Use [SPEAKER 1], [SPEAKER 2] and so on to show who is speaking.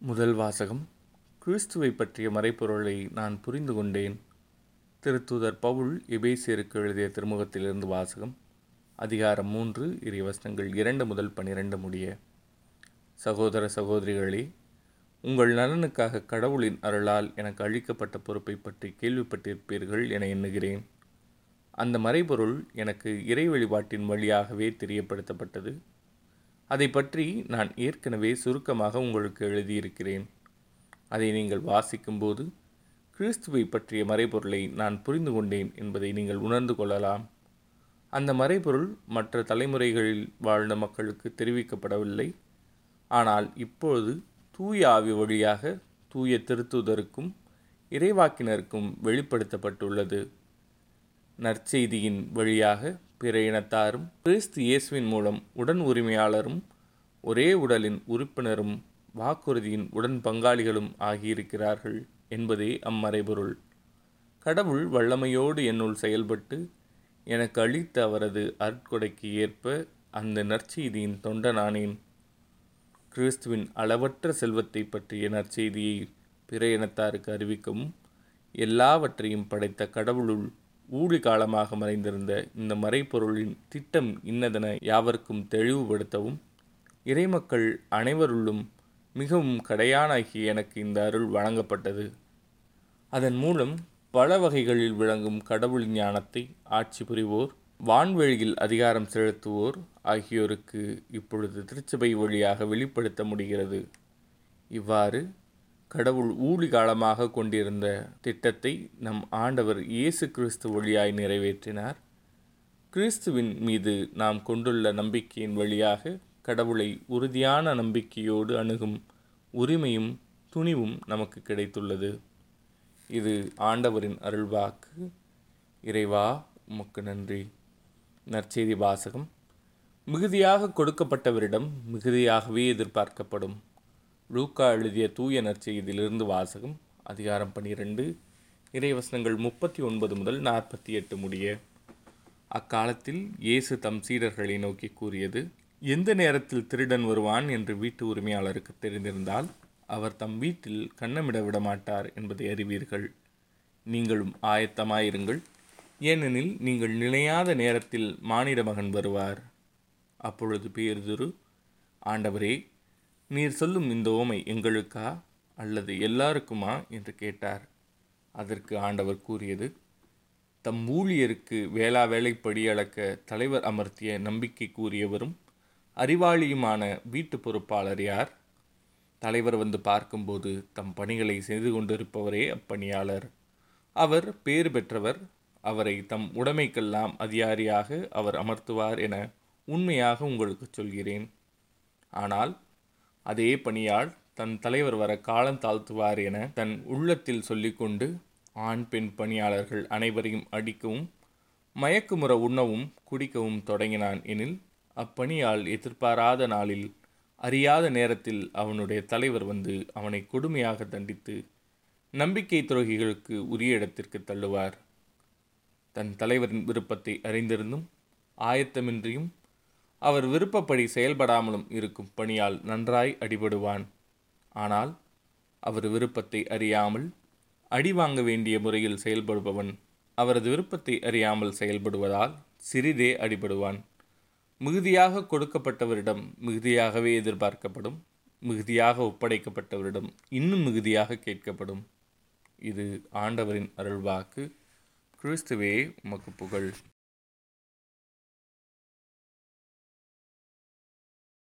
[SPEAKER 1] முதல் வாசகம். கிறிஸ்துவை பற்றிய மறைப்பொருளை நான் புரிந்து கொண்டேன். திருத்தூதர் பவுல் எபேசியருக்கு எழுதிய திருமுகத்திலிருந்து வாசகம். அதிகாரம் மூன்று இறை வசனங்கள் இரண்டு முதல் பனிரெண்டு முடிய. சகோதர சகோதரிகளே உங்கள் நலனுக்காக கடவுளின் அருளால் எனக்கு அளிக்கப்பட்ட பொறுப்பை பற்றி கேள்விப்பட்டிருப்பீர்கள் என எண்ணுகிறேன். அந்த மறைபொருள் எனக்கு இறை வழிபாட்டின் வழியாகவே தெரியப்படுத்தப்பட்டது. அதை பற்றி நான் ஏற்கனவே சுருக்கமாக உங்களுக்கு எழுதியிருக்கிறேன். அதை நீங்கள் வாசிக்கும்போது கிறிஸ்துவை பற்றிய மறைபொருளை நான் புரிந்து கொண்டேன் என்பதை நீங்கள் உணர்ந்து கொள்ளலாம். அந்த மறைபொருள் மற்ற தலைமுறைகளில் வாழ்ந்த மக்களுக்கு தெரிவிக்கப்படவில்லை. ஆனால் இப்பொழுது தூய ஆவி வழியாக தூய திருத்துதருக்கும் இறைவாக்கினருக்கும் வெளிப்படுத்தப்பட்டுள்ளது. நற்செய்தியின் வழியாக பிற இனத்தாரும் கிறிஸ்து இயேசுவின் மூலம் உடன் உரிமையாளரும் ஒரே உடலின் உறுப்பினரும் வாக்குறுதியின் உடன் பங்காளிகளும் ஆகியிருக்கிறார்கள் என்பதே அம்மறைபொருள். கடவுள் வல்லமையோடு என்னுள் செயல்பட்டு எனக்கு அளித்த அவரது அற்கொடைக்கு ஏற்ப அந்த நற்செய்தியின் தொண்டனானேன். கிறிஸ்துவின் அளவற்ற செல்வத்தை பற்றிய நற்செய்தியை பிற இனத்தாருக்கு அறிவிக்கவும் எல்லாவற்றையும் படைத்த கடவுளுள் ஊழி காலமாக மறைந்திருந்த இந்த மறைப்பொருளின் திட்டம் இன்னதென யாவருக்கும் தெளிவுபடுத்தவும் இறைமக்கள் அனைவருள்ளும் மிகவும் கடையானாகிய எனக்கு இந்த அருள் வழங்கப்பட்டது. அதன் மூலம் பல வகைகளில் விளங்கும் கடவுள் ஞானத்தை ஆட்சி புரிவோர் வான்வெளியில் அதிகாரம் செலுத்துவோர் ஆகியோருக்கு இப்பொழுது திருச்சபை வழியாக வெளிப்படுத்த முடிகிறது. இவ்வாறு கடவுள் ஊழி காலமாக கொண்டிருந்த திட்டத்தை நம் ஆண்டவர் இயேசு கிறிஸ்து வழியாய் நிறைவேற்றினார். கிறிஸ்துவின் மீது நாம் கொண்டுள்ள நம்பிக்கையின் வழியாக கடவுளை உறுதியான நம்பிக்கையோடு அணுகும் உரிமையும் துணிவும் நமக்கு கிடைத்துள்ளது. இது ஆண்டவரின் அருள்வாக்கு. இறைவா உமக்கு நன்றி. நற்செய்தி வாசகம். மிகுதியாக கொடுக்கப்பட்டவரிடம் மிகுதியாகவே எதிர்பார்க்கப்படும். லூக்கா எழுதிய தூய நற்செய்தியிலிருந்து வாசகம் அதிகாரம் பனிரெண்டு இறைவசனங்கள் முப்பத்தி ஒன்பது முதல் நாற்பத்தி எட்டு முடிய. அக்காலத்தில் இயேசு தம் சீடர்களை நோக்கி கூறியது எந்த நேரத்தில் திருடன் வருவான் என்று வீட்டு உரிமையாளருக்கு தெரிந்திருந்தால் அவர் தம் வீட்டில் கண்ணமிட விடமாட்டார் என்பதை அறிவீர்கள். நீங்களும் ஆயத்தமாயிருங்கள். ஏனெனில் நீங்கள் நிலையாத நேரத்தில் மானிட மகன் வருவார். அப்பொழுது பேருதுரு ஆண்டவரே நீர் சொல்லும் இந்த ஓமை எங்களுக்கா அல்லது எல்லாருக்குமா? என்று கேட்டார். அதற்கு ஆண்டவர் கூறியது தம் ஊழியருக்கு வேளா வேலைப்படி அளக்க தலைவர் அமர்த்திய நம்பிக்கை கூறியவரும் அறிவாளியுமான வீட்டு பொறுப்பாளர் யார்? தலைவர் வந்து பார்க்கும்போது தம் பணிகளை செய்து கொண்டிருப்பவரே அப்பணியாளர். அவர் பேறு பெற்றவர். அவரை தம் உடைமைக்கெல்லாம் அதிகாரியாக அவர் அமர்த்துவார் என உண்மையாக உங்களுக்கு சொல்கிறேன். ஆனால் அதே பணியால் தன் தலைவர் வர காலம் தாழ்த்துவார் என தன் உள்ளத்தில் சொல்லிக்கொண்டு ஆண் பெண் பணியாளர்கள் அனைவரையும் அடிக்கவும் மயக்குமுற உண்ணவும் குடிக்கவும் தொடங்கினான் எனில் அப்பணியால் எதிர்பாராத நாளில் அறியாத நேரத்தில் அவனுடைய தலைவர் வந்து அவனை கொடுமையாக தண்டித்து நம்பிக்கை துரோகிகளுக்கு உரிய இடத்திற்கு தள்ளுவார். தன் தலைவரின் விருப்பத்தை அறிந்திருந்தும் ஆயத்தமின்றியும் அவர் விருப்பப்படி செயல்படாமலும் இருக்கும் பணியால் நன்றாய் அடிபடுவான். ஆனால் அவர் விருப்பத்தை அறியாமல் அடி வாங்க வேண்டிய முறையில் செயல்படுபவன் அவரது விருப்பத்தை அறியாமல் செயல்படுவதால் சிறிதே அடிபடுவான். மிகுதியாக கொடுக்கப்பட்டவரிடம் மிகுதியாகவே எதிர்பார்க்கப்படும் மிகுதியாக ஒப்படைக்கப்பட்டவரிடம் இன்னும் மிகுதியாக கேட்கப்படும். இது ஆண்டவரின் அருள்வாக்கு. கிறிஸ்துவே உமக்கு புகழ்.